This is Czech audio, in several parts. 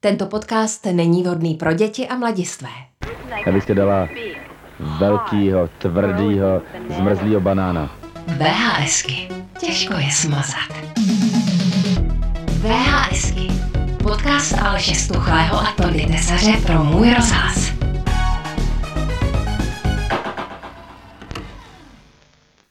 Tento podcast není vhodný pro děti a mladistvé. Abyste dala velkýho, tvrdýho, zmrzlýho banána. VHSky. Těžko je smazat. VHSky. Podcast Aleše Stuchlého a Tody Tesaře pro Můj rozhlas.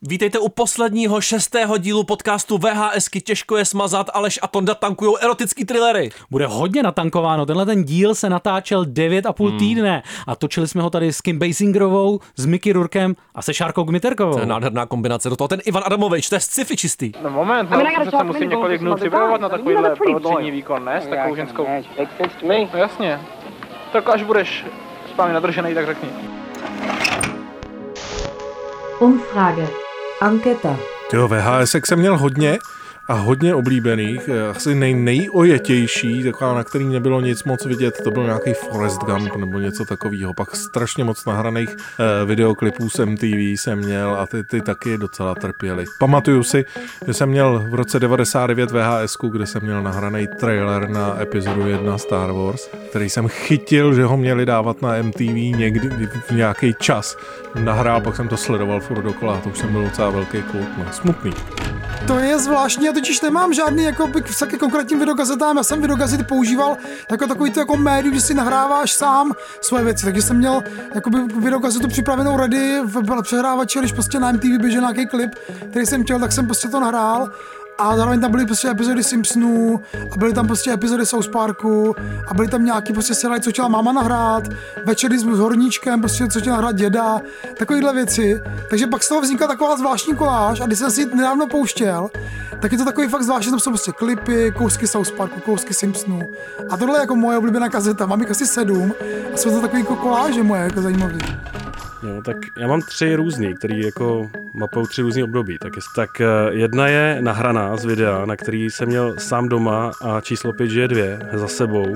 Vítejte u posledního šestého dílu podcastu VHSky Těžko je smazat, Aleš a Tonda tankujou erotický thrillery. Bude hodně natankováno. Tenhle ten díl se natáčel 9,5 hmm. týdne a točili jsme ho tady s Kim Basingerovou, s Mickey Rurkem a se Šárkou Gmiterkovou. To je nádherná kombinace. Do toho ten Ivan Adamovič, to je sci-fi čistý. No moment, no, přece musím několik dnů připravovat na takovýhle protřední výkon, ne? S takovou ženskou. No jasně. Tak až budeš s vámi nadržený, tak řekni. Umfrage. Anketa. Jo, VHSek jsem měl hodně a hodně oblíbených. Asi nej, nejojetější, taková, na který nebylo nic moc vidět, to byl nějaký Forest Gump nebo něco takového. Pak strašně moc nahraných eh, videoklipů z MTV jsem měl a ty, ty taky docela trpěly. Pamatuju si, že jsem měl v roce 99 VHS, kde jsem měl nahraný trailer na epizodu 1 Star Wars, který jsem chytil, že ho měli dávat na MTV někdy v nějaký čas. Nahrál, pak jsem to sledoval furt dokola, to už jsem byl docela velký kluk, no, smutný. To je zvláštní, já totiž nemám žádný jako k konkrétním videokazetám, já jsem videokazety používal jako takový to jako médium, že si nahráváš sám svoje věci, takže jsem měl jakoby videokazetu připravenou ready v přehrávači, když prostě na MTV běžel nějaký klip, který jsem chtěl, tak jsem prostě to nahrál a zároveň tam byly prostě epizody Simpsonů a byly tam prostě epizody South Parku a byly tam nějaký prostě seriály, co chtěla máma nahrát, večery s horníčkem, prostě co chtěla nahrát děda, takovéhle věci. Takže pak z toho vznikla taková zvláštní koláž a když jsem si nedávno pouštěl, tak je to takový fakt zvláštní, tam jsou prostě klipy, kousky South Parku, kousky Simpsonů. A tohle je jako moje oblíbená kazeta, mám jich asi sedm a jsou to takový jako koláže moje, jako zajímavé. Jo, tak já mám tři různý, který jako mapou tři různý období. Tak, jest, tak jedna je nahraná z videa, na který jsem měl sám doma a číslo 5 je dvě za sebou.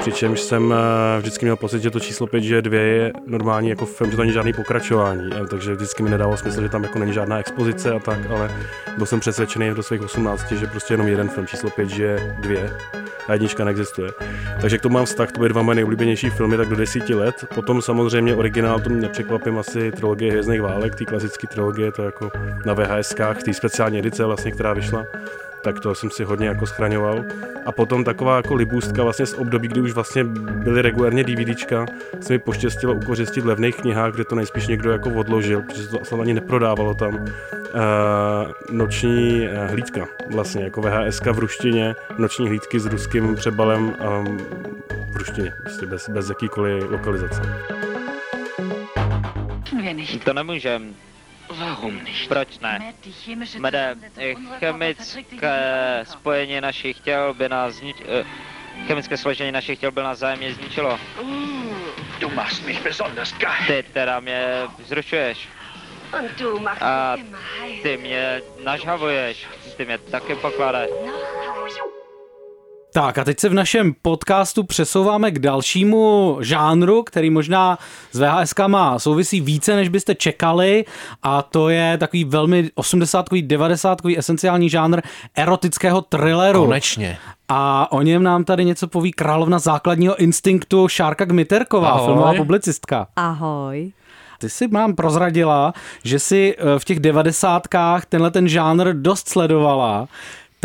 Přičemž jsem vždycky měl pocit, že to číslo 5 že dvě je normální jako film, že to není žádný pokračování, takže vždycky mi nedalo smysl, že tam jako není žádná expozice a tak, ale byl jsem přesvědčený do svých 18, že prostě jenom jeden film číslo 5 je dvě a jednička neexistuje. Takže k tomu mám vztah, to byly dva moje nejoblíbenější filmy, tak do desíti let. Potom samozřejmě originál, to mě nepřekvapím, asi trilogie Hvězdných válek, ty klasické trilogie, to jako na VHSkách, ty speciální edice vlastně, která vyšla tak to jsem si hodně jako schraňoval. A potom taková jako libůstka vlastně z období, kdy už vlastně byly regulárně DVDčka, se mi poštěstilo ukořistit v levných knihách, kde to nejspíš někdo jako odložil, protože to asi ani neprodávalo tam. Uh, noční uh, hlídka, vlastně jako VHS v ruštině, noční hlídky s ruským přebalem um, v ruštině, prostě bez, bez jakýkoliv lokalizace. To nemůžem. Proč ne? Mede, chemické spojení našich těl by nás znič... eh, Chemické složení našich těl by nás zájemně zničilo. Ty teda mě vzrušuješ. A ty mě nažhavuješ. Ty mě taky pokládáš. Tak a teď se v našem podcastu přesouváme k dalšímu žánru, který možná s VHS má souvisí více, než byste čekali a to je takový velmi 80 90 esenciální žánr erotického thrilleru. Konečně. A o něm nám tady něco poví královna základního instinktu Šárka Gmiterková, Ahoj. filmová publicistka. Ahoj. Ty si mám prozradila, že si eh, v těch devadesátkách tenhle ten žánr dost sledovala.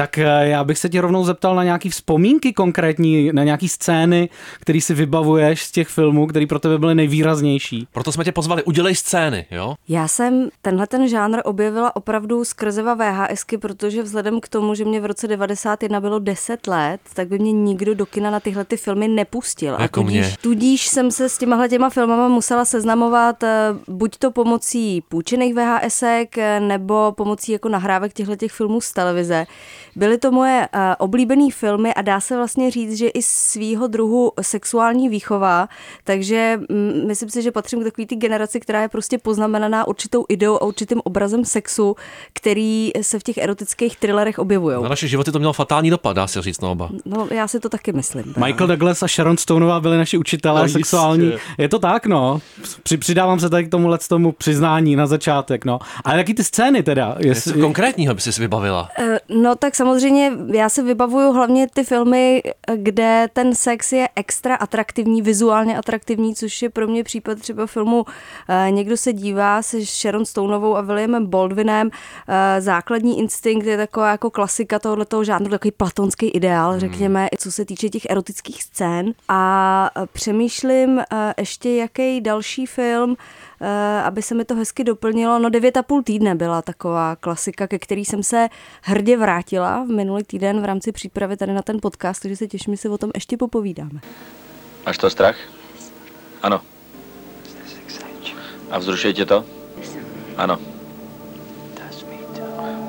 Tak eh, já bych se tě rovnou zeptal na nějaký vzpomínky konkrétní, na nějaký scény, které si vybavuješ z těch filmů, které pro tebe byly nejvýraznější. Proto jsme tě pozvali, udělej scény, jo? Já jsem tenhle ten žánr objevila opravdu skrze VHSky, protože vzhledem k tomu, že mě v roce 91 bylo 10 let, tak by mě nikdo do kina na tyhle ty filmy nepustil. Jako a tudíž, mě. tudíž jsem se s těmahle těma filmama musela seznamovat eh, buď to pomocí půjčených VHSek, eh, nebo pomocí jako nahrávek těchto těch filmů z televize. Byly to moje uh, oblíbené filmy a dá se vlastně říct, že i svýho druhu sexuální výchova, takže mm, myslím si, že patřím k takové té generaci, která je prostě poznamenaná určitou ideou a určitým obrazem sexu, který se v těch erotických thrillerech objevují. Na naše životy to mělo fatální dopad, dá se říct na oba. No, já si to taky myslím. teda. Michael Douglas a Sharon Stoneová byli naši učitelé No, no, jistě. sexuální. Je to tak, no. Při, přidávám se tady k tomu tomu přiznání na začátek, no. Ale jaký ty scény teda? Něco konkrétního by si vybavila. Eh, No tak samozřejmě já se vybavuju hlavně ty filmy, kde ten sex je extra atraktivní, vizuálně atraktivní, což je pro mě případ třeba filmu eh, Někdo se dívá se Sharon Stoneovou a Williamem Baldwinem. Eh, Základní instinkt je taková jako klasika tohoto žánru, takový platonský ideál, hmm. řekněme, co se týče těch erotických scén. A přemýšlím ještě, jaký další film Eh, aby se mi to hezky doplnilo. No devět a půl týdne byla taková klasika, ke který jsem se hrdě vrátila v minulý týden v rámci přípravy tady na ten podcast, takže se těším, že si o tom ještě popovídáme. Máš to strach? Ano. A vzrušuje tě to? Ano.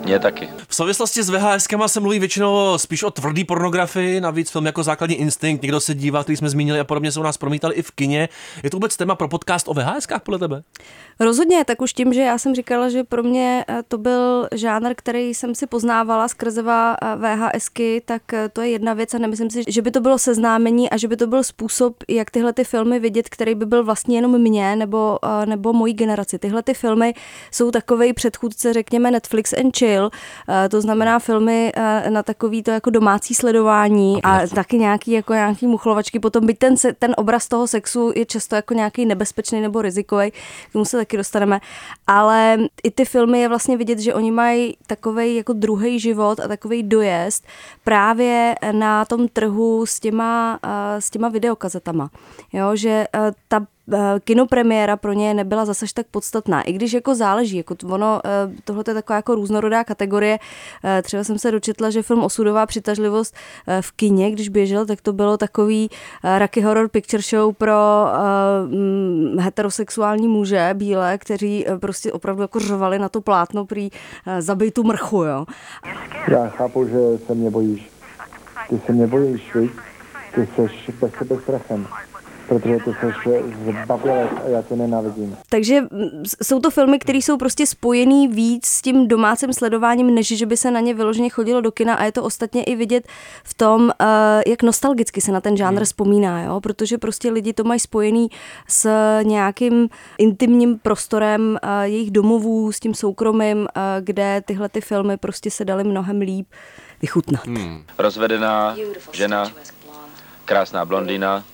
Mě taky. V souvislosti s VHS se mluví většinou spíš o tvrdý pornografii, navíc film jako základní instinkt, někdo se dívá, který jsme zmínili a podobně se u nás promítali i v kině. Je to vůbec téma pro podcast o VHS podle tebe? Rozhodně, tak už tím, že já jsem říkala, že pro mě eh, to byl žánr, který jsem si poznávala skrze eh, VHSky, tak eh, to je jedna věc a nemyslím si, že by to bylo seznámení a že by to byl způsob, jak tyhle ty filmy vidět, který by byl vlastně jenom mě nebo, nebo mojí generaci. Tyhle ty filmy jsou takový předchůdce, řekněme Netflix and chill, to znamená filmy na takový to jako domácí sledování a taky nějaký jako nějaký muchlovačky. Potom byť ten, ten obraz toho sexu je často jako nějaký nebezpečný nebo rizikový, k tomu se taky dostaneme, ale i ty filmy je vlastně vidět, že oni mají takový jako druhý život a takový dojezd právě na tom trhu s těma, s těma videokazetama. Jo, že ta Eh, kinopremiéra pro ně nebyla zase tak podstatná. I když jako záleží, jako ono, eh, tohle je taková jako různorodá kategorie. Eh, třeba jsem se dočetla, že film Osudová přitažlivost v kině, když běžel, tak to bylo takový Rocky Horror Picture Show pro mm, heterosexuální muže, bílé, kteří prostě opravdu jako řvali na to plátno prý zabij tu mrchu, jo. Já chápu, že se mě bojíš. Ty se mě bojíš, víš? Ty jsi bez sebe strachem protože to se zbavilec a já to nenávidím. Takže jsou to filmy, které jsou prostě spojený víc s tím domácím sledováním, než že by se na ně vyloženě chodilo do kina a je to ostatně i vidět v tom, eh, jak nostalgicky se na ten žánr hmm. vzpomíná, jo? protože prostě lidi to mají spojený s nějakým intimním prostorem eh, jejich domovů, s tím soukromým, eh, kde tyhle ty filmy prostě se daly mnohem líp vychutnat. Hmm. Rozvedená žena, krásná blondýna,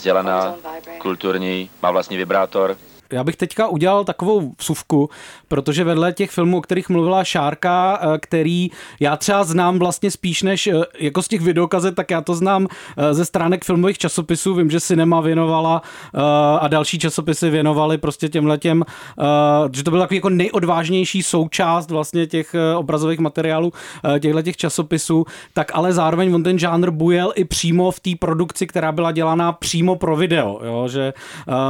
vzdělaná, kulturní, má vlastní vibrátor, já bych teďka udělal takovou vsuvku, protože vedle těch filmů, o kterých mluvila Šárka, eh, který já třeba znám vlastně spíš než eh, jako z těch videokazet, tak já to znám eh, ze stránek filmových časopisů. Vím, že Cinema věnovala a další časopisy věnovali prostě těmhle těm, že to byl takový jako nejodvážnější součást vlastně těch obrazových materiálů těchto těch časopisů, tak ale zároveň on ten žánr bujel i přímo v té produkci, která byla dělaná přímo pro video, jo? že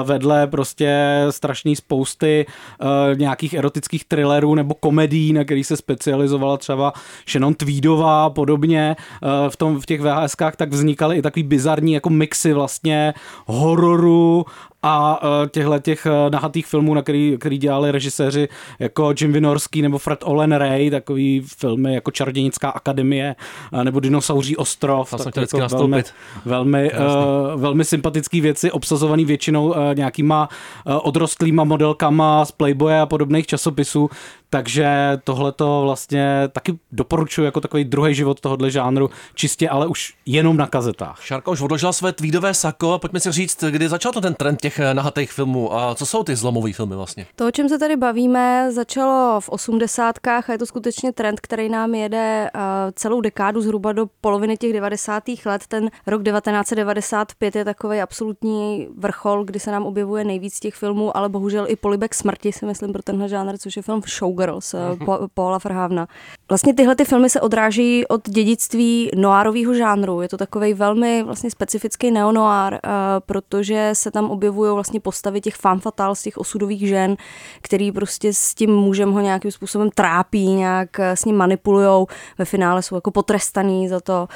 vedle prostě strašný spousty uh, nějakých erotických thrillerů nebo komedií, na který se specializovala třeba Shannon Tweedová a podobně. Uh, v, tom, v těch VHSkách, tak vznikaly i takový bizarní jako mixy vlastně hororu a uh, těchto těch uh, nahatých filmů, na který, který dělali režiséři jako Jim Vinorský nebo Fred Olen Ray, takový filmy jako Čarodějnická akademie uh, nebo Dinosauří ostrov. Tak jako velmi, velmi, uh, velmi sympatický věci, obsazovaný většinou uh, nějakýma uh, odrostlýma modelkama z Playboye a podobných časopisů, takže tohle to vlastně taky doporučuji jako takový druhý život tohohle žánru, čistě ale už jenom na kazetách. Šárka už odložila své tweedové sako a pojďme si říct, kdy začal to ten trend těch eh, nahatých filmů a co jsou ty zlomové filmy vlastně? To, o čem se tady bavíme, začalo v osmdesátkách a je to skutečně trend, který nám jede uh, celou dekádu zhruba do poloviny těch 90. let. Ten rok 1995 je takový absolutní vrchol, kdy se nám objevuje nejvíc těch filmů, ale bohužel i polibek smrti si myslím pro tenhle žánr, což je film Show Showgirls mm-hmm. po, Paula Verhavna. Vlastně tyhle ty filmy se odráží od dědictví noárového žánru. Je to takový velmi vlastně specifický neonoár, uh, protože se tam objevují vlastně postavy těch fan fatal, z těch osudových žen, který prostě s tím mužem ho nějakým způsobem trápí, nějak eh, s ním manipulují. Ve finále jsou jako potrestaný za to.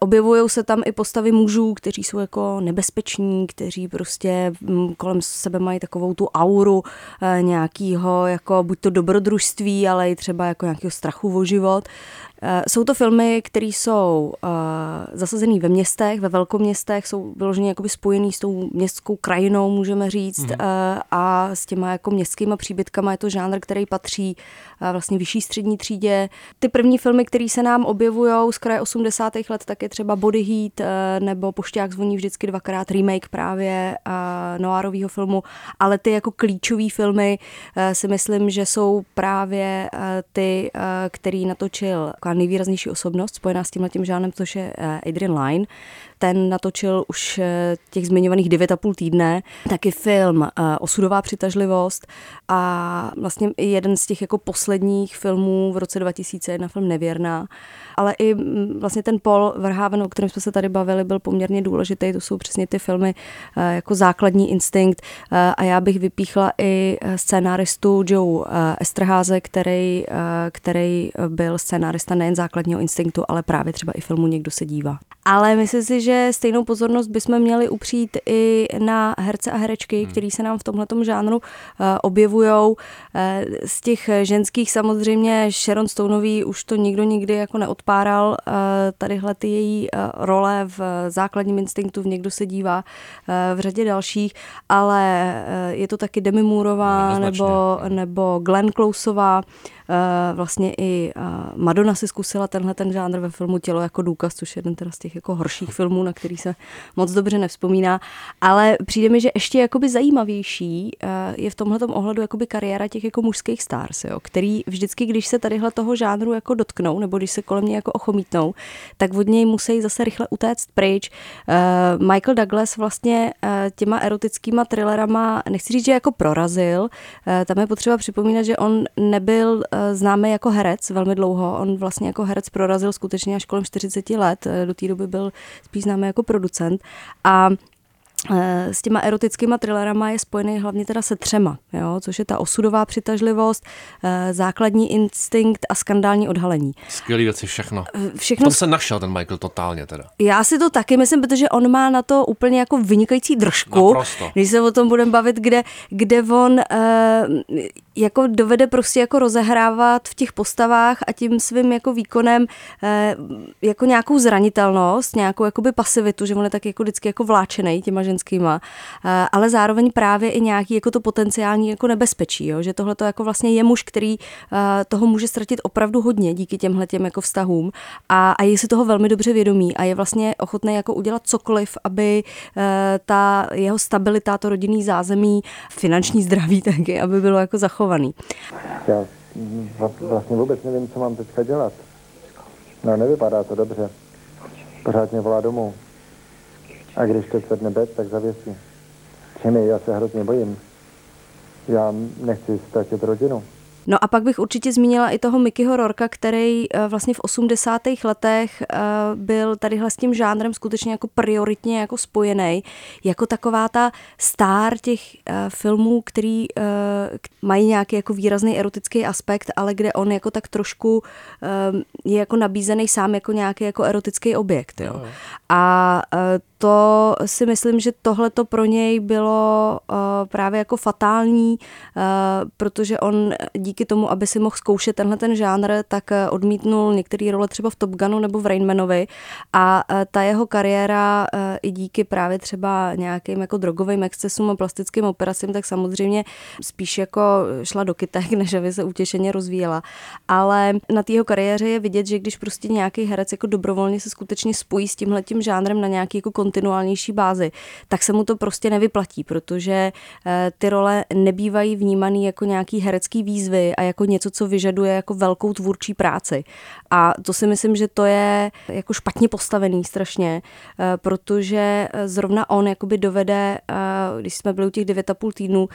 Objevují se tam i postavy mužů, kteří jsou jako nebezpeční, kteří prostě mm, kolem sebe mají takovou tu auru nějakýho jako buď to dobrodružství, ale i třeba jako nějakého strachu o život. Eh, jsou to filmy, které jsou uh, zasazený ve městech, ve velkoměstech, jsou vyloženě jakoby spojený s tou městskou krajinou, můžeme říct, mm. uh, a s těma jako městskýma příbytkama je to žánr, který patří uh, vlastně vyšší střední třídě. Ty první filmy, které se nám objevují z kraje 80. let, tak je třeba Body Heat uh, nebo Pošťák zvoní vždycky dvakrát remake právě uh, noárového filmu, ale ty jako klíčové filmy uh, si myslím, že jsou právě uh, ty, uh, který natočil taková nejvýraznější osobnost spojená s tímhle tím žádnem, což je eh, Adrian Lyne. Ten natočil už eh, těch zmiňovaných 9,5 týdne, taky film eh, Osudová přitažlivost a vlastně jeden z těch jako posledních filmů v roce 2001 film Nevěrná. Ale i mm, vlastně ten Paul Verhaven, o kterém jsme se tady bavili, byl poměrně důležitý. To jsou přesně ty filmy jako základní instinkt a já bych vypíchla i scénáristu Joe Esterháze, který, který byl scénárista nejen základního instinktu, ale právě třeba i filmu Někdo se dívá. Ale myslím si, že stejnou pozornost bychom měli upřít i na herce a herečky, hmm. který se nám v tomhle žánru uh, objevují. Uh, z těch ženských samozřejmě Sharon Stoneový už to nikdo nikdy jako neodpáral. Uh, tadyhle ty její uh, role v základním instinktu v Někdo se dívá uh, v řadě dalších, ale uh, je to taky Demi Moorová nebo, nebo Glenn Closeová. Uh, Eh, vlastně i eh, Madonna si zkusila tenhle ten žánr ve filmu Tělo jako důkaz, což je jeden teda z těch jako horších filmů, na který se moc dobře nevzpomíná, ale přijde mi, že ještě jakoby zajímavější eh, je v tomhle ohledu jakoby kariéra těch jako mužských stars, jo, který vždycky, když se tadyhle toho žánru jako dotknou, nebo když se kolem něj jako ochomítnou, tak od něj musí zase rychle utéct pryč. Michael Douglas vlastně těma erotickýma thrillerama, nechci říct, že jako prorazil, tam je potřeba připomínat, že on nebyl Eh, známý jako herec velmi dlouho. On vlastně jako herec prorazil skutečně až kolem 40 let. Eh, do té doby byl spíš známý jako producent. A s těma erotickýma thrillerama je spojený hlavně teda se třema, jo, což je ta osudová přitažlivost, eh, základní instinkt a skandální odhalení. Skvělý věci, všechno. Eh, všechno. V tom se našel ten Michael totálně teda. Já si to taky myslím, protože on má na to úplně jako vynikající držku, Naprosto. když se o tom budeme bavit, kde, kde on jako dovede prostě jako rozehrávat v těch postavách a tím svým jako výkonem jako nějakou zranitelnost, nějakou jakoby pasivitu, že on je tak jako vždycky jako vláčený těma ženskýma, eh, ale zároveň právě i nějaký jako to potenciální jako nebezpečí, jo? že tohle to jako vlastně je muž, který eh, toho může ztratit opravdu hodně díky těmhle těm jako vztahům a, a je si toho velmi dobře vědomý a je vlastně ochotný jako udělat cokoliv, aby eh, ta jeho stabilita, to rodinný zázemí, finanční zdraví taky, aby bylo jako zachovaný. Já vlastně vůbec nevím, co mám teďka dělat. No, nevypadá to dobře. Pořád mě volá domů. A když to zvedne bet, tak zavěsí. Čemi, já se hrozně bojím. Já nechci ztratit rodinu. No a pak bych určitě zmínila i toho Mickeyho Rorka, který eh, vlastně v 80. letech eh, byl tadyhle s tím žánrem skutečně jako prioritně jako spojený, jako taková ta star těch eh, filmů, který mají nějaký jako výrazný erotický aspekt, ale kde on jako tak trošku je jako nabízený sám jako nějaký jako erotický objekt. Jo. A to si myslím, že tohle to pro něj bylo právě jako fatální, protože on díky tomu, aby si mohl zkoušet tenhle ten žánr, tak eh, odmítnul některé role třeba v Top Gunu nebo v Rainmanovi a eh, ta jeho kariéra eh, i díky právě třeba nějakým jako drogovým excesům a plastickým operacím, tak samozřejmě spíš jako šla do kytek, než aby se utěšeně rozvíjela. Ale na té jeho kariéře je vidět, že když prostě nějaký herec jako dobrovolně se skutečně spojí s tímhletím žánrem na nějaký jako kontinuálnější bázi, tak se mu to prostě nevyplatí, protože ty role nebývají vnímaný jako nějaký herecký výzvy, a jako něco, co vyžaduje jako velkou tvůrčí práci. A to si myslím, že to je jako špatně postavený strašně, eh, protože zrovna on jakoby dovede, eh, když jsme byli u těch 9,5 týdnů,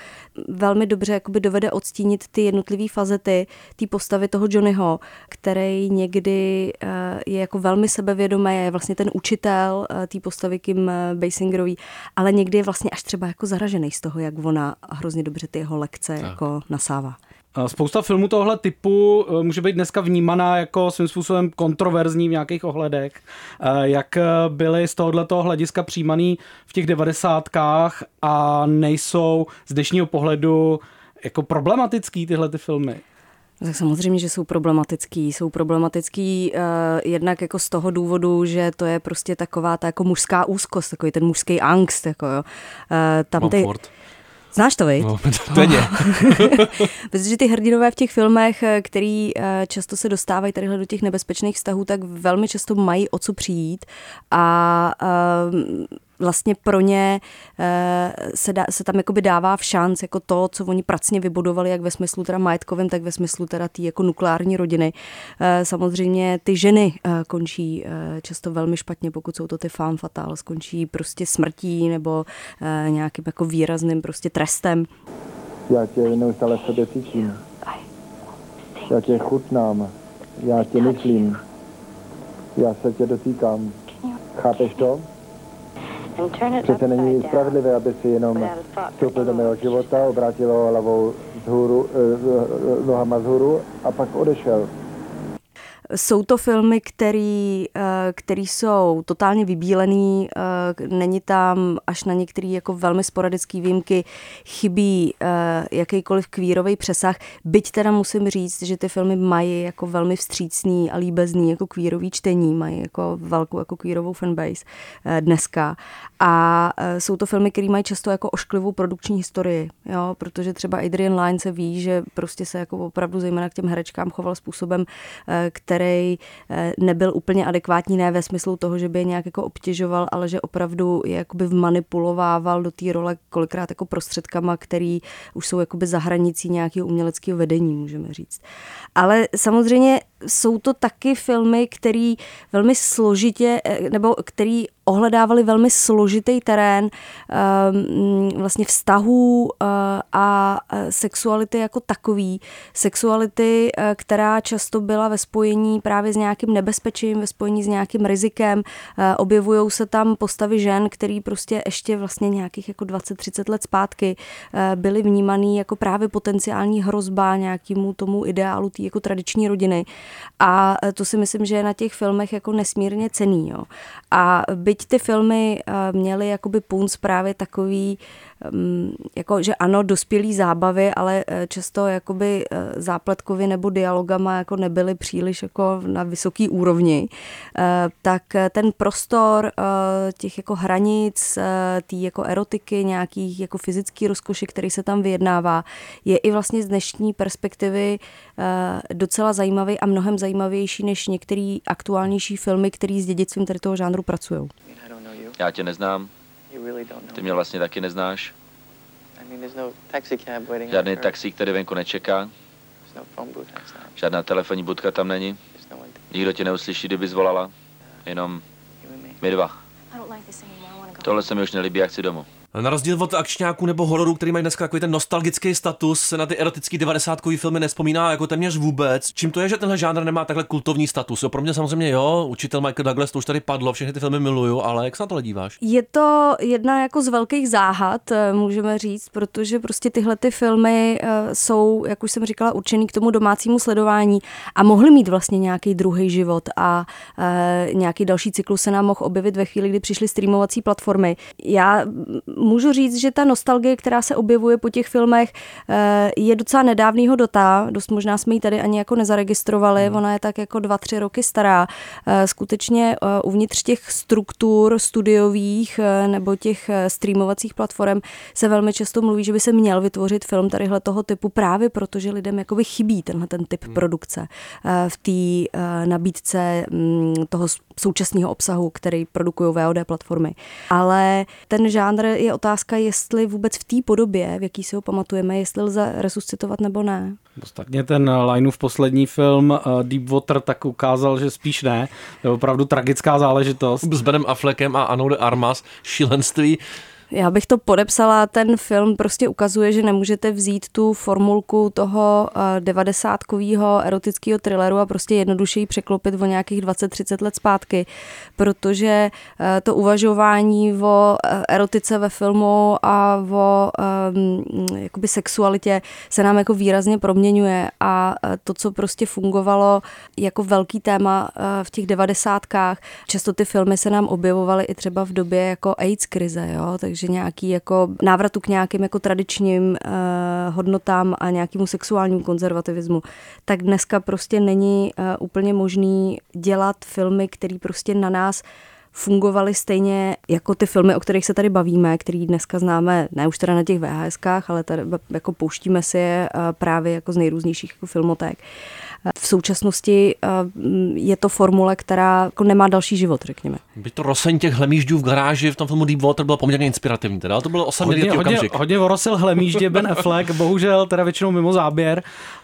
velmi dobře jakoby dovede odstínit ty jednotlivé fazety té postavy toho Johnnyho, který někdy eh, je jako velmi sebevědomý, je vlastně ten učitel té postavy Kim Basingerový, ale někdy je vlastně až třeba jako zaražený z toho, jak ona hrozně dobře ty jeho lekce tak. jako nasává. Spousta filmů tohle typu eh, může být dneska vnímaná jako svým způsobem kontroverzní v nějakých ohledech. Eh, jak eh, byly z tohoto hlediska přijímaný v těch devadesátkách a nejsou z dnešního pohledu jako problematický tyhle ty filmy? Tak samozřejmě, že jsou problematický. Jsou problematický uh, jednak jako z toho důvodu, že to je prostě taková ta jako mužská úzkost, takový ten mužský angst. Jako, jo. Uh, tam ty, Znáš to, viď? No, denně. Protože ty hrdinové v těch filmech, eh, který často se dostávají tadyhle do těch nebezpečných vztahů, tak velmi často mají o co přijít a uh, vlastně pro ně eh, se, dá, se tam jakoby dává v šanc jako to, co oni pracně vybudovali, jak ve smyslu teda majetkovém, tak ve smyslu teda té jako nukleární rodiny. Eh, samozřejmě ty ženy eh, končí často velmi špatně, pokud jsou to ty femme fatale, skončí prostě smrtí nebo nějakým jako výrazným prostě trestem. Já tě neustále v sobě cítím. Já tě chutnám. Já tě myslím. Já se tě dotýkám. Chápeš to? Přece není spravedlivé, aby si jenom vstoupil do mého života, obrátil ho hlavou vzhůru, eh, nohama vzhůru a pak odešel. Jsou to filmy, který, eh, který jsou totálně vybílený, eh, není tam až na některé jako velmi sporadické výjimky chybí eh, jakýkoliv kvírový přesah, byť teda musím říct, že ty filmy mají jako velmi vstřícný a líbezný jako kvírový čtení, mají jako velkou jako kvírovou fanbase dneska. A jsou to filmy, které mají často jako ošklivou produkční historii, jo, protože třeba Adrian Lyne se ví, že prostě se jako opravdu zejména k těm herečkám choval způsobem, který který eh, nebyl úplně adekvátní, ne ve smyslu toho, že by je nějak jako obtěžoval, ale že opravdu je jakoby vmanipulovával do té role kolikrát jako prostředkama, který už jsou jakoby za hranicí nějakého uměleckého vedení, můžeme říct. Ale samozřejmě jsou to taky filmy, který velmi složitě, eh, nebo který ohledávali velmi složitý terén ehm, vlastně vztahů eh, a sexuality jako takový. Sexuality, eh, která často byla ve spojení právě s nějakým nebezpečím, ve spojení s nějakým rizikem. Objevují se tam postavy žen, který prostě ještě vlastně nějakých jako 20-30 let zpátky byly vnímaný jako právě potenciální hrozba nějakému tomu ideálu té jako tradiční rodiny. A to si myslím, že je na těch filmech jako nesmírně cený. Jo. A byť ty filmy eh, měly jakoby punc právě takový, jako, že ano, dospělý zábavy, ale eh, často jakoby eh, zápletkově nebo dialogama jako nebyly příliš jako na vysoký úrovni, tak ten prostor těch jako hranic, té jako erotiky, nějakých jako fyzický rozkoši, který se tam vyjednává, je i vlastně z dnešní perspektivy docela zajímavý a mnohem zajímavější než některé aktuálnější filmy, které s dědictvím tady toho žánru pracují. Já tě neznám. Ty mě vlastně taky neznáš. No Žádný taxi, který venku nečeká. No Žádná telefonní budka tam není. No Nikdo tě neuslyší, kdyby zvolala. Jenom my dva. Tohle se mi už nelíbí, jak chci domů. Na rozdíl od akčňáků nebo hororů, který mají dneska takový ten nostalgický status, se na ty erotický 90 filmy nespomíná jako téměř vůbec. Čím to je, že tenhle žánr nemá takhle kultovní status? Jo, pro mě samozřejmě jo, učitel Michael Douglas, to už tady padlo, všechny ty filmy miluju, ale jak se na to díváš? Je to jedna jako z velkých záhad, eh, můžeme říct, protože prostě tyhle ty filmy eh, jsou, jak už jsem říkala, určený k tomu domácímu sledování a mohly mít vlastně nějaký druhý život a e, nějaký další cyklus se nám mohl objevit ve chvíli, kdy přišly streamovací platformy. Já můžu říct, že ta nostalgie, která se objevuje po těch filmech, eh, je docela nedávnýho dota. Dost možná jsme ji tady ani jako nezaregistrovali. Hmm. Ona je tak jako dva, tři roky stará. Eh, skutečně eh, uvnitř těch struktur studiových nebo těch streamovacích platform se velmi často mluví, že by se měl vytvořit film tadyhle toho typu právě proto, že lidem jakoby chybí tenhle ten typ hmm. produkce v té nabídce mm, toho současného obsahu, který produkují VOD platformy. Ale ten žánr je otázka, jestli vůbec v té podobě, v jaký si ho pamatujeme, jestli lze resuscitovat nebo ne. Ostatně ten Lineův poslední film uh, Deep Water tak ukázal, že spíš ne. To je opravdu tragická záležitost. S Benem Affleckem a Anou de Armas, šílenství. Já bych to podepsala, ten film prostě ukazuje, že nemůžete vzít tu formulku toho eh, devadesátkového erotického thrilleru a prostě jednoduše ji překlopit o nějakých 20-30 let zpátky, protože eh, to uvažování o eh, erotice ve filmu a o um, jakoby sexualitě se nám jako výrazně proměňuje a to, co prostě fungovalo jako velký téma v těch devadesátkách, často ty filmy se nám objevovaly i třeba v době jako AIDS krize, jo? takže že nějaký jako návratu k nějakým jako tradičním uh, hodnotám a nějakému sexuálnímu konzervativismu, tak dneska prostě není uh, úplně možný dělat filmy, které prostě na nás fungovaly stejně jako ty filmy, o kterých se tady bavíme, který dneska známe, ne už teda na těch VHSkách, ale tady jako pouštíme si je právě jako z nejrůznějších jako filmoték. V současnosti eh, je to formule, která jako nemá další život, řekněme. By to roseň těch hlemíždů v garáži v tom filmu Deep Water bylo poměrně inspirativní, teda? To bylo osamělý hodně, hodně, hodně orosil hlemíždě Ben Affleck, bohužel teda většinou mimo záběr,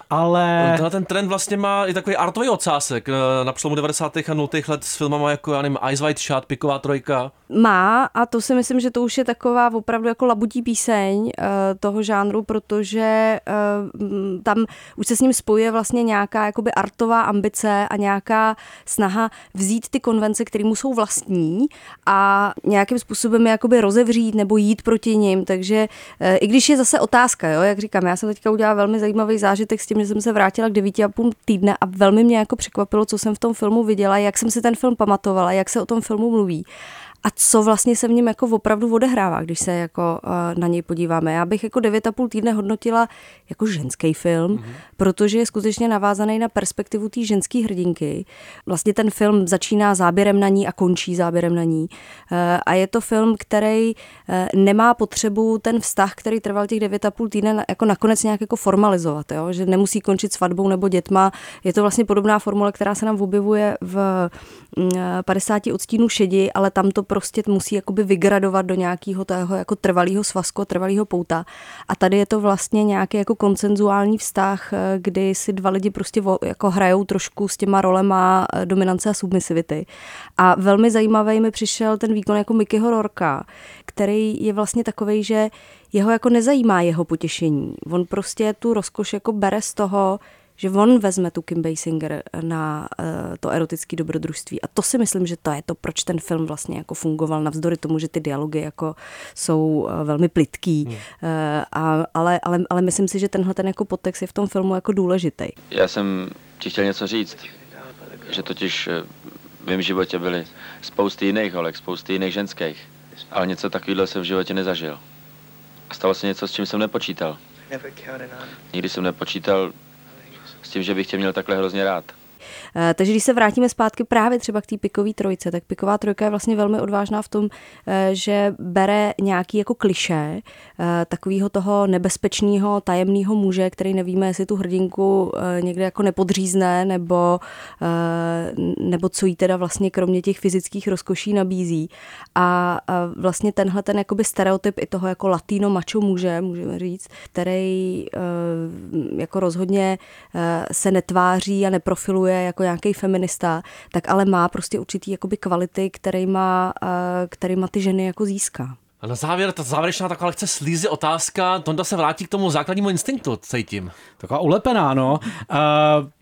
ale... Tenhle ten trend vlastně má i takový artový ocásek eh, na přelomu 90. a 0. let s filmama jako, já nevím, Ice White Shot, Piková trojka. Má a to si myslím, že to už je taková opravdu jako labutí píseň uh, toho žánru, protože uh, tam už se s ním spojuje vlastně nějaká jakoby artová ambice a nějaká snaha vzít ty konvence, které mu jsou vlastní a nějakým způsobem je jakoby rozevřít nebo jít proti ním, takže uh, i když je zase otázka, jo, jak říkám, já jsem teďka udělala velmi zajímavý zážitek s tím, že jsem se vrátila k 9,5 týdne a velmi mě jako překvapilo, co jsem v tom filmu viděla, jak jsem si ten film pamatovala, jak se o tom filmu mluví a co vlastně se v něm jako opravdu odehrává, když se jako uh, na něj podíváme. Já bych jako 9,5 týdne hodnotila jako ženský film, mm-hmm. protože je skutečně navázaný na perspektivu té ženské hrdinky. Vlastně ten film začíná záběrem na ní a končí záběrem na ní. Uh, a je to film, který uh, nemá potřebu ten vztah, který trval těch 9,5 týdne, jako nakonec nějak jako formalizovat, jo? že nemusí končit svatbou nebo dětma. Je to vlastně podobná formule, která se nám objevuje v 50 mm, odstínů šedi, ale tam to prostě musí jakoby vygradovat do nějakého toho jako trvalého svazku, trvalého pouta. A tady je to vlastně nějaký jako koncenzuální vztah, eh, kdy si dva lidi prostě jako hrajou trošku s těma rolema eh, dominance a submisivity. A velmi zajímavý mi přišel ten výkon jako Mickeyho Rorka, který je vlastně takový, že jeho jako nezajímá jeho potěšení. On prostě tu rozkoš jako bere z toho, že on vezme tu Kim Basinger na uh, to erotické dobrodružství. A to si myslím, že to je to, proč ten film vlastně jako fungoval, navzdory tomu, že ty dialogy jako jsou uh, velmi plitký. Hmm. Uh, a, ale, ale, ale myslím si, že tenhle ten jako podtext je v tom filmu jako důležitý. Já jsem ti chtěl něco říct, že totiž v mém životě byly spousty jiných holek, spousty jiných ženských, ale něco takového jsem v životě nezažil. A stalo se něco, s čím jsem nepočítal. Nikdy jsem nepočítal, s tím, že bych tě měl takhle hrozně rád. Eh, takže když se vrátíme zpátky právě třeba k té pikové trojce, tak piková trojka je vlastně velmi odvážná v tom, eh, že bere nějaký jako kliše eh, takového toho nebezpečného, tajemného muže, který nevíme, jestli tu hrdinku někde jako nepodřízne, nebo, nebo co jí teda vlastně kromě těch fyzických rozkoší nabízí. A vlastně tenhle ten jakoby stereotyp i toho jako latino macho muže, můžeme říct, který jako rozhodně se netváří a neprofiluje jako nějaký feminista, tak ale má prostě určitý jakoby kvality, který má, eh, který má ty ženy jako získá. A na závěr, ta závěrečná taková lehce slízy otázka, Tonda se vrátí k tomu základnímu instinktu, cítím. Taková ulepená, no. Uh,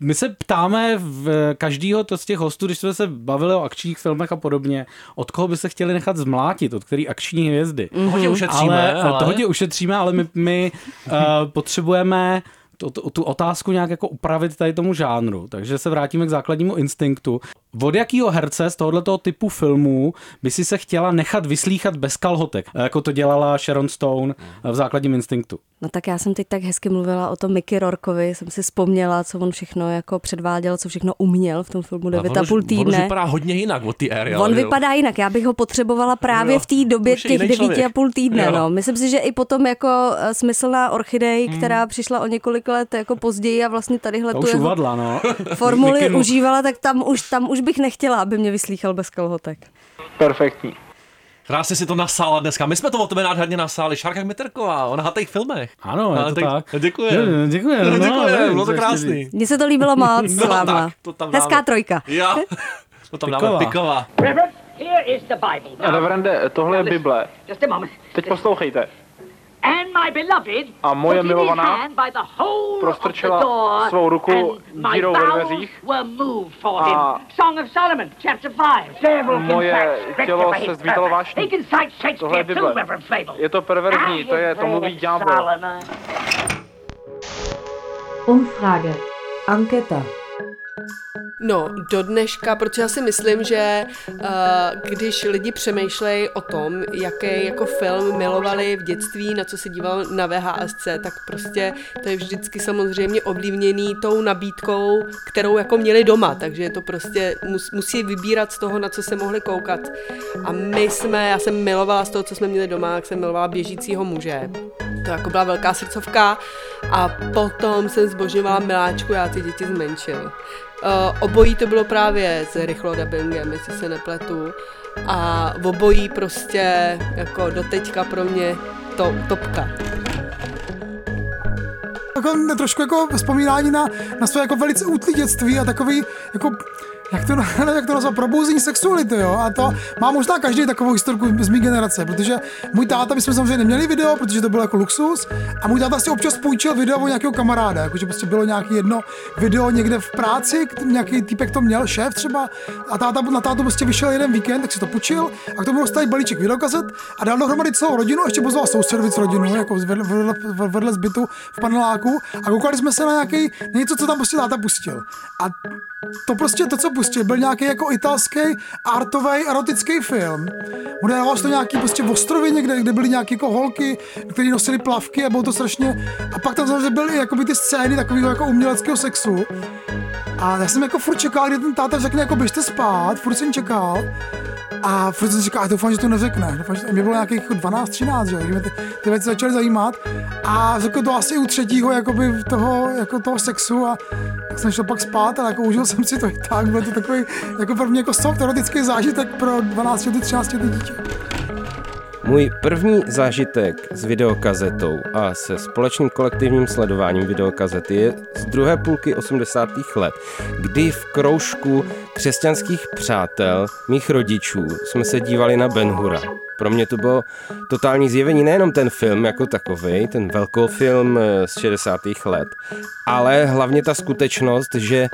my se ptáme v každýho z těch hostů, když jsme se bavili o akčních filmech a podobně, od koho by se chtěli nechat zmlátit, od který akční hvězdy. Mm-hmm. Hodně ušetříme, ale, ale... To hodně ušetříme, ale my, my uh, potřebujeme tu, tu, tu otázku nějak jako upravit tady tomu žánru. Takže se vrátíme k základnímu instinktu. Od jakého herce z tohoto typu filmů by si se chtěla nechat vyslíchat bez kalhotek, jako to dělala Sharon Stone v základním instinktu? No tak já jsem teď tak hezky mluvila o tom Mickey Rorkovi, jsem si vzpomněla, co on všechno jako předváděl, co všechno uměl v tom filmu 9,5 týdne. On vypadá hodně jinak od té éry. On vypadá jinak, já bych ho potřebovala právě jo, v té době těch 9,5 týdne. No. Myslím si, že i potom jako eh, smyslná orchidej, hmm. která přišla o několik let jako později a vlastně tadyhle tu jeho uvadla, no. formuli užívala, tak tam už, tam už bych nechtěla, aby mě vyslýchal bez kalhotek. Perfektní. Krásně si to nasála dneska. My jsme to o tebe nádherně nasáli. Šárka Kmiterková, ona na těch filmech. Ano, je to tak. tak. Děkuji. Děkuji. No, děkuji, bylo to krásný. Mně se to líbilo moc no, Tak, to tam Hezká dáme. trojka. Já. To tam dáme piková. Reverende, tohle je Bible. Teď poslouchejte. A moje milovaná prostrčila svou ruku dírou ve dveřích a moje tělo se zvítalo vášní. Tohle je Bible. Je to perverzní, to je, to mluví ďábel. Umfrage. Anketa. No, do dneška, protože já si myslím, že uh, když lidi přemýšlejí o tom, jaký jako film milovali v dětství, na co se díval na VHSC, tak prostě to je vždycky samozřejmě ovlivněný tou nabídkou, kterou jako měli doma, takže to prostě mus, musí vybírat z toho, na co se mohli koukat. A my jsme, já jsem milovala z toho, co jsme měli doma, jak jsem milovala běžícího muže. To jako byla velká srdcovka a potom jsem zbožňovala miláčku, já ty děti zmenšil. Uh, obojí to bylo právě s rychlodabingem, jestli se nepletu. A v obojí prostě jako doteďka pro mě to topka. Jako, trošku jako vzpomínání na, na své jako velice útlý dětství a takový jako jak to, jak to nazvat, probouzení sexuality, jo, a to má možná každý takovou historku z mé generace, protože můj táta, my jsme samozřejmě neměli video, protože to bylo jako luxus, a můj táta si občas půjčil video o nějakého kamaráda, jakože prostě bylo nějaký jedno video někde v práci, nějaký typek to měl, šéf třeba, a táta na tátu prostě vyšel jeden víkend, tak si to půjčil, a k tomu dostali balíček videokazet a dal dohromady celou rodinu, ještě pozval sousedovit rodinu, jako vedle, vedle, vedle zbytu v paneláku, a koukali jsme se na nějaký něco, co tam prostě táta pustil. A to prostě to, co pustil, byl nějaký jako italský artový erotický film. Odehrávalo se to nějaký prostě v ostrově někde, kde byly nějaké jako holky, které nosily plavky a bylo to strašně... A pak tam samozřejmě byly jakoby ty scény takového jako uměleckého sexu. A já jsem jako furt čekal, kdy ten táta řekne jako běžte spát, furt jsem čekal. A furt jsem říkal, a doufám, že to neřekne. Doufám, že to, mě bylo nějakých jako 12, 13, že mě ty, ty věci začaly zajímat. A řekl to asi u třetího jakoby toho, jako toho sexu a tak jsem šel pak spát, ale jako užil jsem si to i tak. Byl to takový jako první jako soft erotický zážitek pro 12, 13 dítě. Můj první zážitek s videokazetou a se společným kolektivním sledováním videokazety je z druhé půlky 80. let, kdy v kroužku křesťanských přátel mých rodičů jsme se dívali na Ben Hura. Pro mě to bylo totální zjevení, nejenom ten film jako takový, ten film eh, z 60. let, ale hlavně ta skutečnost, že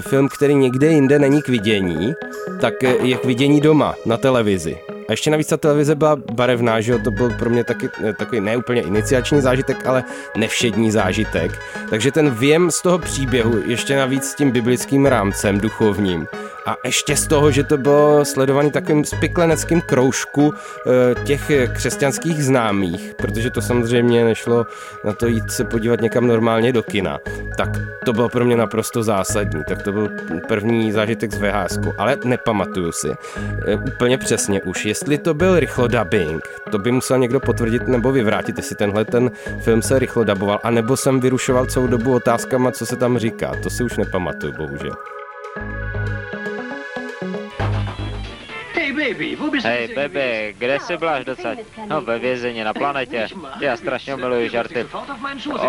film, který někde jinde není k vidění, tak je k vidění doma, na televizi. A ještě navíc ta televize byla barevná, že jo, to byl pro mě taky eh, takový neúplně iniciační zážitek, ale nevšední zážitek. Takže ten věm z toho příběhu, ještě navíc s tím biblickým rámcem duchovním, a ještě z toho, že to bylo sledovaný takovým spikleneckým kroužku e, těch křesťanských známých, protože to samozřejmě nešlo na to jít se podívat někam normálně do kina, tak to bylo pro mě naprosto zásadní. Tak to byl první zážitek z VHS, ale nepamatuju si e, úplně přesně už, jestli to byl rychlodubbing, to by musel někdo potvrdit nebo vyvrátit, jestli tenhle ten film se rychlo daboval, anebo jsem vyrušoval celou dobu otázkama, co se tam říká. To si už nepamatuju, bohužel. Hej, baby, kde jsi byla až docať? No, ve vězení na planetě. Já strašně miluji žarty.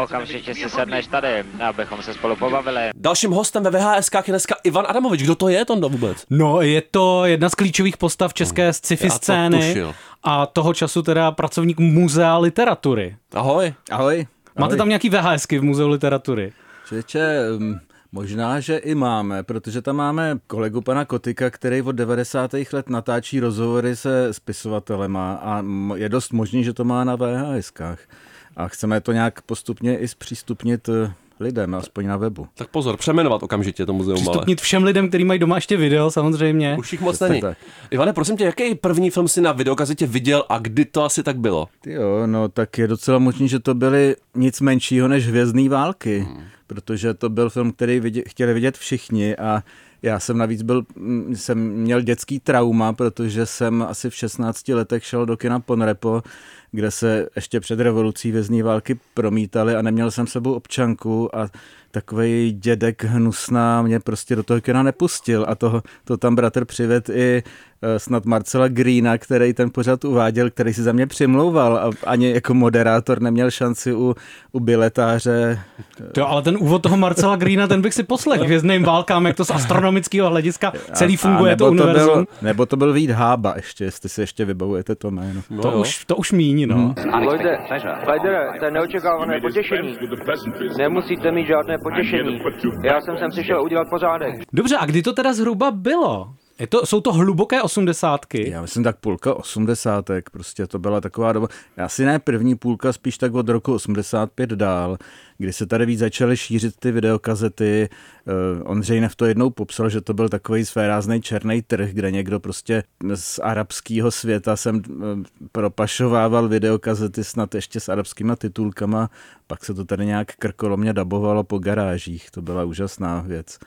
Okamžitě si sedneš tady, abychom se spolu pobavili. Dalším hostem ve VHS je dneska Ivan Adamovič. Kdo to je, Tondo vůbec? No, je to jedna z klíčových postav české hmm. sci-fi scény. A toho času teda pracovník muzea literatury. Ahoj. Ahoj. Máte Ahoj. tam nějaký VHSky v muzeu literatury? Čeče, um, Možná, že i máme, protože tam máme kolegu pana Kotika, který od 90. let natáčí rozhovory se spisovatelema a je dost možný, že to má na VHSkách. A chceme to nějak postupně i zpřístupnit eh, lidem, aspoň na webu. Tak pozor, přeměnovat okamžitě to muzeum. Přistupnit ale. všem lidem, kteří mají doma ještě video, samozřejmě. Už jich moc není. Tak. Ivane, prosím tě, jaký první film si na videokazetě viděl a kdy to asi tak bylo? Jo, no tak je docela možný, že to byly nic menšího než Hvězdný války. Hmm protože to byl film, který vidět, chtěli vidět všichni a já jsem navíc byl, mm, jsem měl dětský trauma, protože jsem asi v 16 letech šel do kina Ponrepo, kde se ještě před revolucí vězní války promítali a neměl jsem sebou občanku a takový dědek hnusná mě prostě do toho kina nepustil a to, to tam bratr přived i snad Marcela Greena, který ten pořad uváděl, který si za mě přimlouval a ani jako moderátor neměl šanci u, u biletáře. To, ale ten úvod toho Marcela Greena, ten bych si poslech hvězdným válkám, jak to z astronomického hlediska celý funguje a, a to univerzum. To byl, nebo to byl Vít Hába ještě, jestli si ještě vybavujete to jméno. No, to, už, to už míní, no. Hmm. Pojďte, to je neočekávané potěšení. Nemusíte mít žádné potěšení. Já jsem sem přišel udělat pořádek. Dobře, a kdy to teda zhruba bylo? Je to, jsou to hluboké osmdesátky? Já myslím tak půlka osmdesátek, prostě to byla taková doba, asi ne první půlka, spíš tak od roku 85 dál, kdy se tady víc začaly šířit ty videokazety. Uh, Ondřej Nev to jednou popsal, že to byl takový svérázný černý trh, kde někdo prostě z arabského světa sem uh, propašovával videokazety snad ještě s arabskýma titulkama, pak se to tady nějak krkolomně dabovalo po garážích. To byla úžasná věc.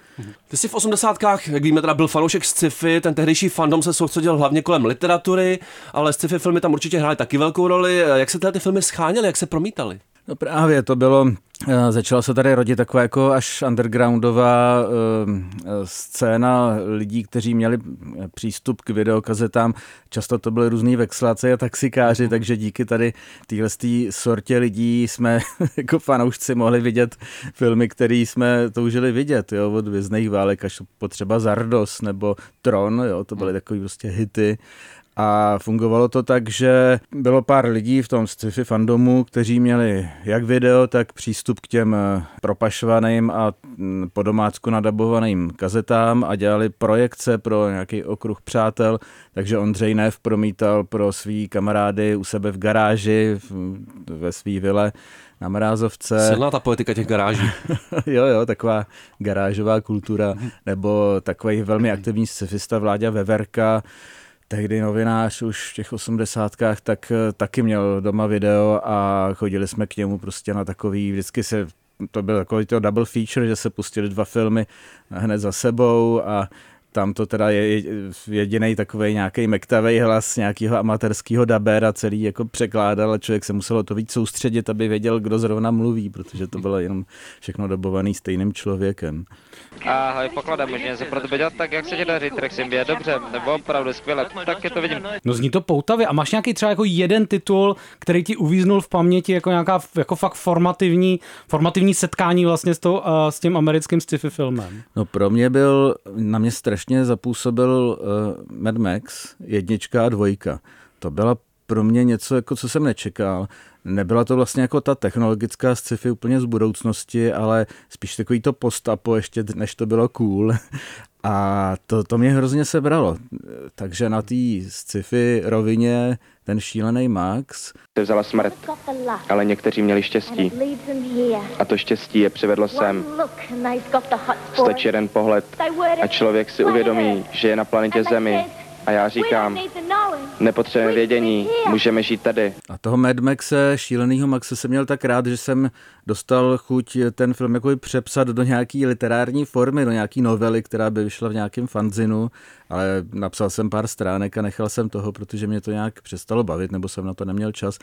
Ty jsi v osmdesátkách, jak víme, teda byl fanoušek sci-fi, ten tehdejší fandom se soustředil hlavně kolem literatury, ale sci-fi filmy tam určitě hrály taky velkou roli. Jak se tyhle ty filmy scháněly, jak se promítaly? No právě, to bylo, eh, začala se tady rodit taková jako až undergroundová uh, scéna lidí, kteří měli přístup k videokazetám. Často to byly různý vexláci a taxikáři, takže díky tady téhle sortě lidí jsme jako fanoušci mohli vidět filmy, které jsme toužili vidět, jo, od Vězných válek až potřeba Zardos nebo Tron, jo, to byly takové prostě hity a fungovalo to tak, že bylo pár lidí v tom sci-fi fandomu, kteří měli jak video, tak přístup k těm eh, propašovaným a mm, po domácku nadabovaným kazetám a dělali projekce pro nějaký okruh přátel, takže Ondřej Nev promítal pro svý kamarády u sebe v garáži, ve svý vile na Mrázovce. Silná ta politika těch garáží. jo, jo, taková garážová kultura, nebo takový velmi aktivní scifista Vláďa Veverka, tehdy novinář už v těch osmdesátkách, tak eh, taky měl doma video a chodili jsme k němu prostě na takový, vždycky se to byl takový to double feature, že se pustili dva filmy hned za sebou a tam to teda je jediný takový nějaký mektavý hlas nějakého amatérského dabera, celý jako překládal a člověk se musel to víc soustředit, aby věděl, kdo zrovna mluví, protože to bylo jenom všechno dobovaný stejným člověkem. Ahoj, poklada, můžeme se pro tebe dělat tak, jak se ti daří, Trexim, je dobře, nebo opravdu skvěle, tak je to vidím. No zní to poutavě a máš nějaký třeba jako jeden titul, který ti uvíznul v paměti jako nějaká jako fakt formativní, formativní setkání vlastně s, tou, uh, s tím americkým sci-fi filmem? No pro mě byl na mě strašně zapůsobil uh, Mad Max, jednička a dvojka. To byla pro mě něco, jako co jsem nečekal. Nebyla to vlastně jako ta technologická sci-fi úplně z budoucnosti, ale spíš takový to postapo ještě, než to bylo cool. A to, to mě hrozně sebralo. Takže na té sci-fi rovině ten šílený Max. Se vzala smrt, ale někteří měli štěstí. A to štěstí je přivedlo sem. Stačí jeden pohled a člověk si uvědomí, že je na planetě Zemi a já říkám, nepotřebujeme vědění, můžeme žít tady. A toho Mad Maxe, šílenýho Maxe jsem měl tak rád, že jsem dostal chuť ten film jako přepsat do nějaký literární formy, do nějaký novely, která by vyšla v nějakém fanzinu, ale napsal jsem pár stránek a nechal jsem toho, protože mě to nějak přestalo bavit, nebo jsem na to neměl čas.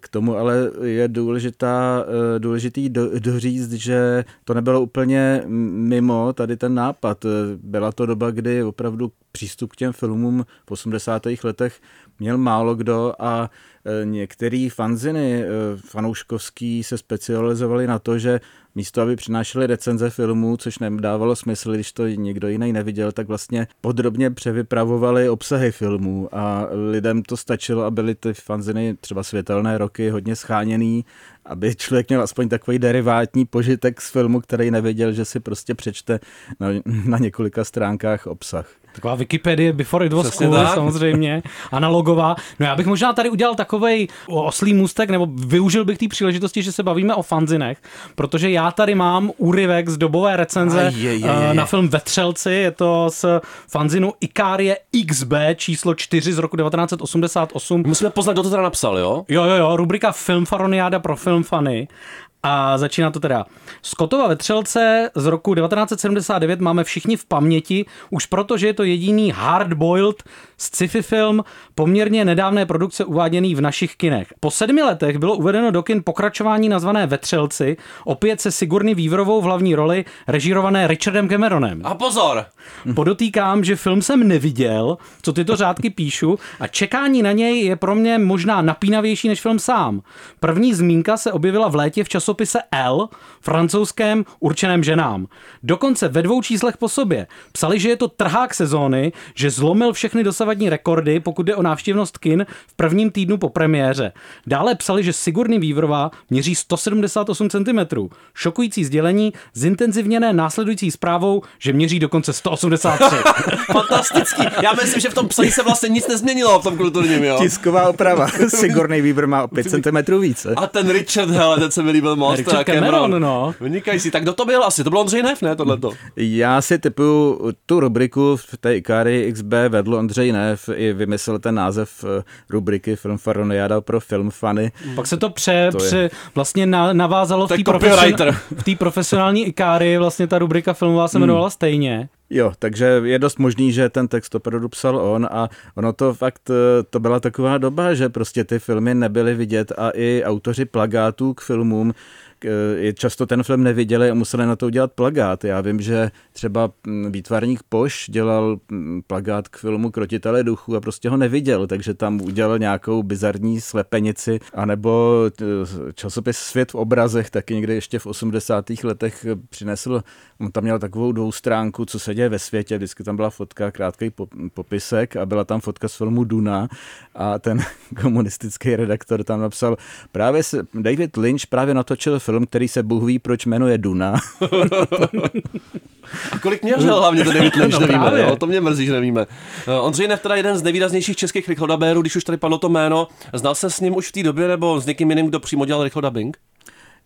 K tomu ale je důležitá, důležitý do, doříct, že to nebylo úplně mimo tady ten nápad. Byla to doba, kdy opravdu přístup k těm filmům v 80. letech měl málo kdo a e, některé fanziny e, fanouškovský se specializovali na to, že místo, aby přinášeli recenze filmů, což nedávalo smysl, když to někdo jiný neviděl, tak vlastně podrobně převypravovali obsahy filmů a lidem to stačilo a byly ty fanziny třeba světelné roky hodně scháněný, aby člověk měl aspoň takový derivátní požitek z filmu, který nevěděl, že si prostě přečte na, na několika stránkách obsah. Taková Wikipedie before it was cool, samozřejmě, analogová. No já bych možná tady udělal takovej oslý můstek, nebo využil bych té příležitosti, že se bavíme o fanzinech, protože já tady mám úryvek z dobové recenze je, je, je, je. na film Vetřelci, je to z fanzinu Ikárie XB číslo 4 z roku 1988. Musíme poznat, kdo to teda napsal, jo? Jo, jo, jo, rubrika Filmfaroniáda pro filmfany. A začíná to teda. Skotova vetřelce z roku 1979 máme všichni v paměti, už proto, že je to jediný hardboiled sci-fi film poměrně nedávné produkce uváděný v našich kinech. Po sedmi letech bylo uvedeno do kin pokračování nazvané Vetřelci, opět se Sigurny Vývrovou v hlavní roli, režírované Richardem Cameronem. A pozor! Podotýkám, že film jsem neviděl, co tyto řádky píšu, a čekání na něj je pro mě možná napínavější než film sám. První zmínka se objevila v létě v času časopise L, francouzském určeném ženám. Dokonce ve dvou číslech po sobě. Psali, že je to trhák sezóny, že zlomil všechny dosavadní rekordy, pokud jde o návštěvnost kin v prvním týdnu po premiéře. Dále psali, že Sigurny Vývrová měří 178 cm. Šokující sdělení, zintenzivněné následující zprávou, že měří dokonce 183. Fantastický. Já myslím, že v tom psaní se vlastně nic nezměnilo v tom kulturním, jo. Tisková oprava. Sigurný Weaver má o 5 cm více. A ten Richard, hele, ten se mi líbil moc. Richard Cameron, no. Vynikající. Tak kdo to byl asi? To byl Ondřej Nev, ne, tohleto? Já si typuju tu rubriku v té Ikari XB vedl Ondřej Nev i vymyslel ten název eh, rubriky Film Faroniada pro film fany. Pak se to pře, to pře vlastně navázalo v té profesion, profesionální Ikari, vlastně ta rubrika filmová se jmenovala hmm. stejně. Jo, takže je dost možný, že ten text opravdu psal on a ono to fakt, eh, to byla taková doba, že prostě ty filmy nebyly vidět a i autoři plagátů k filmům často ten film neviděli a museli na to udělat plagát. Já vím, že třeba hm, výtvarník Poš dělal hm, plagát k filmu Krotitele duchu a prostě ho neviděl, takže tam udělal nějakou bizarní slepenici, anebo eh, časopis Svět v obrazech taky někde ještě v 80. letech přinesl, on tam měl takovou dvoustránku, co se děje ve světě, vždycky tam byla fotka, krátký popisek a byla tam fotka z filmu Duna a ten komunistický redaktor tam napsal, právě se, David Lynch právě natočil film, který se Bůh ví, proč jmenuje Duna. A kolik měřil hlavně ten David Lynch, no, nevíme, jo, to mě mrzí, že nevíme. Uh, Ondřej Nev, teda jeden z nejvýraznějších českých rychlodabérů, když už tady padlo to jméno, znal se s ním už v té době nebo s někým jiným, kdo přímo dělal rychlodabing?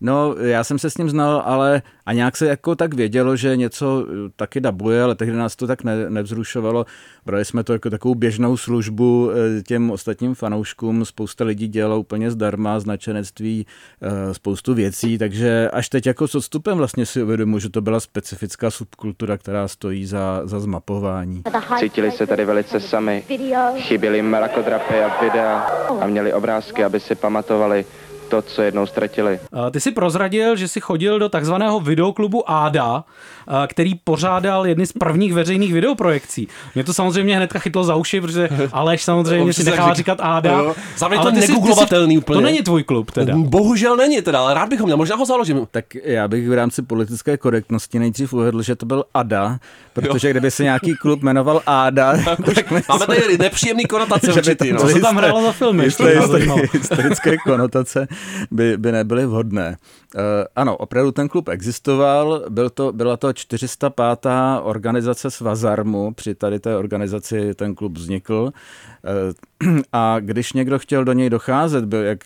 No, já jsem se s ním znal, ale a nějak se jako tak vědělo, že něco eh, taky dabuje, ale tehdy nás to tak ne, nevzrušovalo. Brali jsme to jako takovou běžnou službu eh, těm ostatním fanouškům. Spousta lidí dělalo úplně zdarma, značenectví, eh, spoustu věcí, takže až teď jako s odstupem vlastně si uvědomuji, že to byla specifická subkultura, která stojí za, za zmapování. Cítili se tady velice sami, chyběli mrakodrapy a videa a měli obrázky, aby si pamatovali, to, co jednou ztratili. Ty si prozradil, že jsi chodil do takzvaného videoklubu ADA, který pořádal jedny z prvních veřejných videoprojekcí. Mě to samozřejmě hnedka chytlo za uši, protože Aleš samozřejmě si nechává říkat ADA. Za mě to negooglovatelný úplně. To není tvůj klub teda. Bohužel není teda, ale rád bychom měl, možná ho založím. Tak já bych v rámci politické korektnosti nejdřív uvedl, že to byl ADA, protože jo. kdyby se nějaký klub jmenoval ADA, tak myslím, Máme tady nepříjemný konotace určitý. No. Co se tam hrálo za filmy? Historické konotace by, by nebyly vhodné. Uh, ano, opravdu ten klub existoval, byl to, byla to 405. organizace Svazarmu, při tady té organizaci ten klub vznikl uh, a když někdo chtěl do něj docházet, byl, jak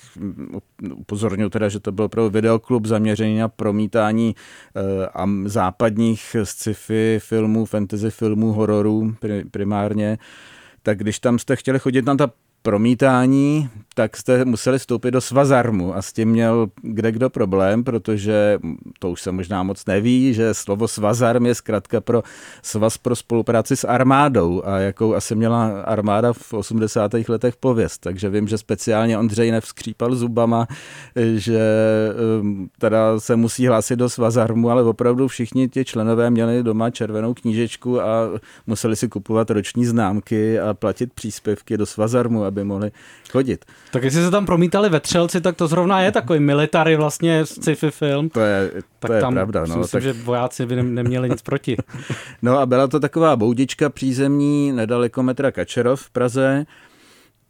upozorňuji teda, že to byl pro videoklub zaměřený na promítání uh, západních sci-fi filmů, fantasy filmů, hororů primárně, tak když tam jste chtěli chodit na ta promítání, tak jste museli vstoupit do Svazarmu a s tím měl kde kdo problém, protože to už se možná moc neví, že slovo Svazarm je zkrátka pro Svaz pro spolupráci s armádou a jakou asi měla armáda v 80. letech pověst. Takže vím, že speciálně Ondřej nevzkřípal zubama, že um, teda se musí hlásit do Svazarmu, ale opravdu všichni ti členové měli doma červenou knížečku a museli si kupovat roční známky a platit příspěvky do Svazarmu, aby mohli chodit. Tak jestli se tam promítali vetřelci, tak to zrovna je takový military vlastně sci-fi film. To je, to tak je tam pravda. No, myslím, tak... že vojáci by neměli nic proti. no a byla to taková boudička přízemní nedaleko metra Kačerov v Praze.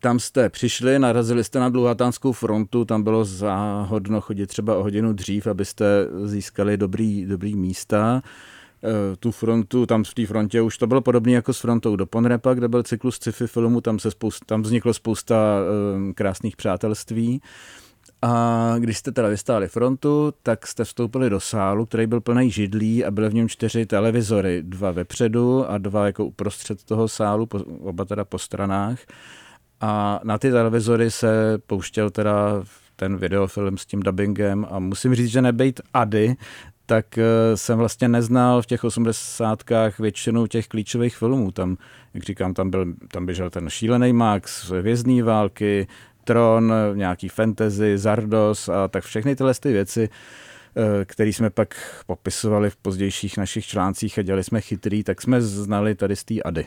Tam jste přišli, narazili jste na dlouhatánskou frontu, tam bylo záhodno chodit třeba o hodinu dřív, abyste získali dobrý, dobrý místa. Eh, tu frontu, tam v té frontě už to bylo podobné jako s frontou do Ponrepa, kde byl cyklus sci-fi filmu, tam, se spousta, tam vzniklo spousta um, krásných přátelství. A když jste teda vystáli frontu, tak jste vstoupili do sálu, který byl plný židlí a byly v něm čtyři televizory, dva vepředu a dva jako uprostřed toho sálu, oba teda po stranách. A na ty televizory se pouštěl teda ten videofilm s tím dubbingem a musím říct, že nebejt Ady, tak eh, jsem vlastně neznal v těch osmdesátkách většinu těch klíčových filmů. Tam, jak říkám, tam, byl, tam běžel ten šílený Max, Vězný války, Tron, nějaký fantasy, Zardos a tak všechny tyhle ty věci, eh, který jsme pak popisovali v pozdějších našich článcích a dělali jsme chytrý, tak jsme znali tady z té Ady.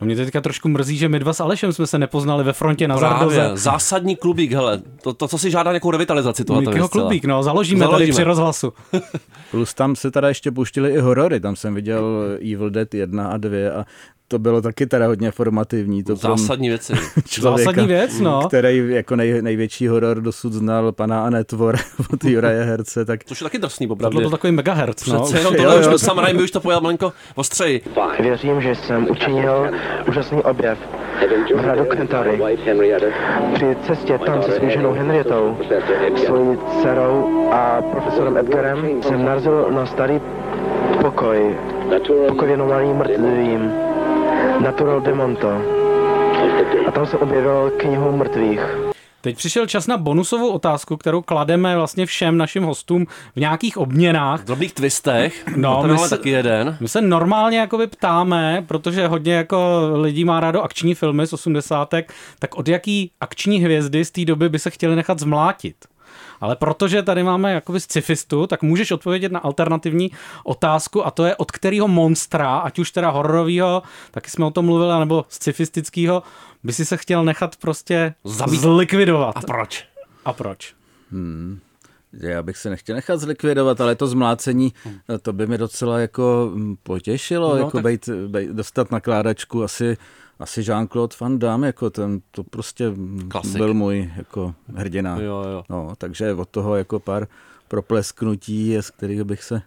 No mě teďka trošku mrzí, že my dva s Alešem jsme se nepoznali ve frontě na Zardově. Zásadní klubík, hele, to, to, co si žádá nějakou revitalizaci tohoto klubík, no, založíme, založíme tady při rozhlasu. Plus tam se teda ještě puštili i horory, tam jsem viděl Evil Dead 1 a 2 a to bylo taky teda hodně formativní. To Zásadní věci. Člověka, Zásadní věc, no. Který jako nej, největší horor dosud znal pana Anetvor od Juraje Herce. Tak... Což je taky drsný, popravdě. To byl takový megahertz, no. Přece jenom tohle, jo, už Sam Raimi už to pojal malinko ostřeji. Věřím, že jsem učinil úžasný objev v hradu Kentury. Při cestě tam se svou ženou Henrietou, svojí dcerou a profesorem Edgarem jsem narazil na starý pokoj, pokoj věnovaný mrtvým. Natural de Monto. A tam se objevil knihu mrtvých. Teď přišel čas na bonusovou otázku, kterou klademe vlastně všem našim hostům v nějakých obměnách. V drobných twistech. No, my se, taky jeden. My se normálně jakoby ptáme, protože hodně jako lidí má rádo akční filmy z 80. tak od jaký akční hvězdy z té doby by se chtěli nechat zmlátit? Ale protože tady máme jakoby scifistu, tak můžeš odpovědět na alternativní otázku a to je od kterého monstra, ať už teda hororového, taky jsme o tom mluvili, nebo scifistického, by si se chtěl nechat prostě Zabít. zlikvidovat. A proč? A proč? Hmm. Já bych se nechtěl nechat zlikvidovat, ale to zmlácení, to by mi docela jako potěšilo, no, jako tak... bejt, bejt, dostat nakládačku asi asi Jean-Claude Van Damme, jako ten, to prostě Klasik. byl můj jako hrdina. Jo, jo. No, takže od toho jako pár proplesknutí, z kterých bych se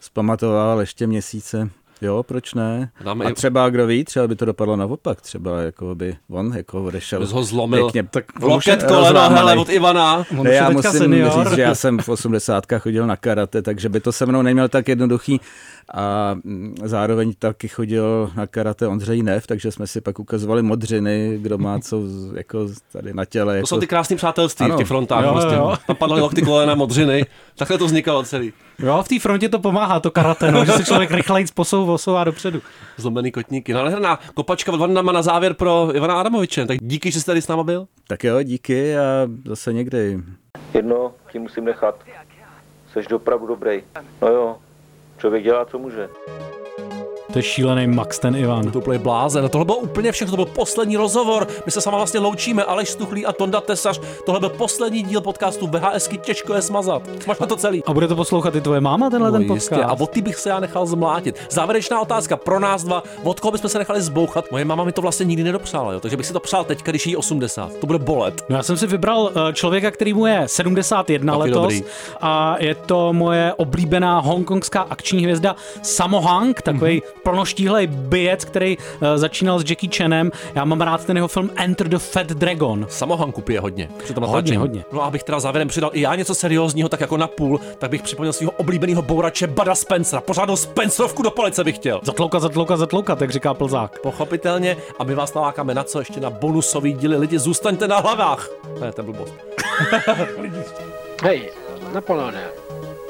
zpamatoval ještě měsíce. Jo, proč ne? Dáme a třeba, kdo ví, třeba by to dopadlo naopak, třeba jako by on jako odešel. Bys ho zlomil pěkně, tak loket koleno, hele, od Ivana. Ne, já musím senior. říct, že já jsem v 80. chodil na karate, takže by to se mnou neměl tak jednoduchý a mm, zároveň taky chodil na karate Ondřej Nev, takže jsme si pak ukazovali modřiny, kdo má co jako tady na těle. To jako... jsou ty krásné přátelství ano. v těch frontách. Jo, prostě. jo. Tam padaly lokty kolena modřiny, takhle to vznikalo celý. Jo, v té frontě to pomáhá, to karate, no, že se člověk rychleji posouvá dopředu. Zlomený kotníky. No ale kopačka od Vandama na závěr pro Ivana Adamoviče. Tak díky, že jste tady s náma byl. Tak jo, díky a zase někdy. Jedno ti musím nechat. Seš dopravu dobrý. No jo, člověk dělá, co může. To je šílený Max ten Ivan. To úplně blázen. Tohle bylo úplně všechno, to byl poslední rozhovor. My se sama vlastně loučíme, Aleš Stuchlý a Tonda Tesař. Tohle byl poslední díl podcastu VHSky, těžko je smazat. Máš na to celý. A bude to poslouchat i tvoje máma tenhle no, ten podcast? Jistě. A od ty bych se já nechal zmlátit. Závěrečná otázka pro nás dva. Od koho bychom se nechali zbouchat? Moje máma mi to vlastně nikdy nedopřála, jo? takže bych si to přál teď, když jí 80. To bude bolet. No já jsem si vybral eh, člověka, který mu je 71 Taky letos. Dobrý. A je to moje oblíbená hongkongská akční hvězda Samo Hang, takový mm-hmm. Plnoštíhlej bijec, který uh, začínal s Jackie Chanem. Já mám rád ten jeho film Enter the Fat Dragon. Samohanku pije hodně. Při tom hodně, hodně. No a abych teda závěrem přidal i já něco seriózního, tak jako na půl, tak bych připomněl svého oblíbeného bourače Bada Spencera. Pořádnou Spencerovku do police bych chtěl. Zatlouka, zatlouka, zatlouka, tak říká Plzák. Pochopitelně, a my vás nalákáme na co ještě na bonusový díly. Lidi, zůstaňte na hlavách. Ne, to je blbost. Hej, Napoleone,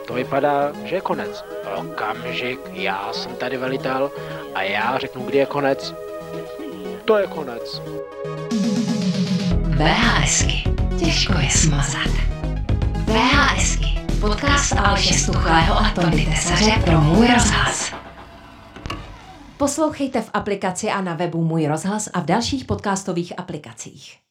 to vypadá, že je konec. Okamžik, já jsem tady velitel a já řeknu, kdy je konec. To je konec. VHSky. Těžko je smazat. VHSky. Podcast Aleše Stuchlého a Tony Tesaře pro Můj rozhlas. Poslouchejte v aplikaci a na webu Můj rozhlas a v dalších podcastových aplikacích.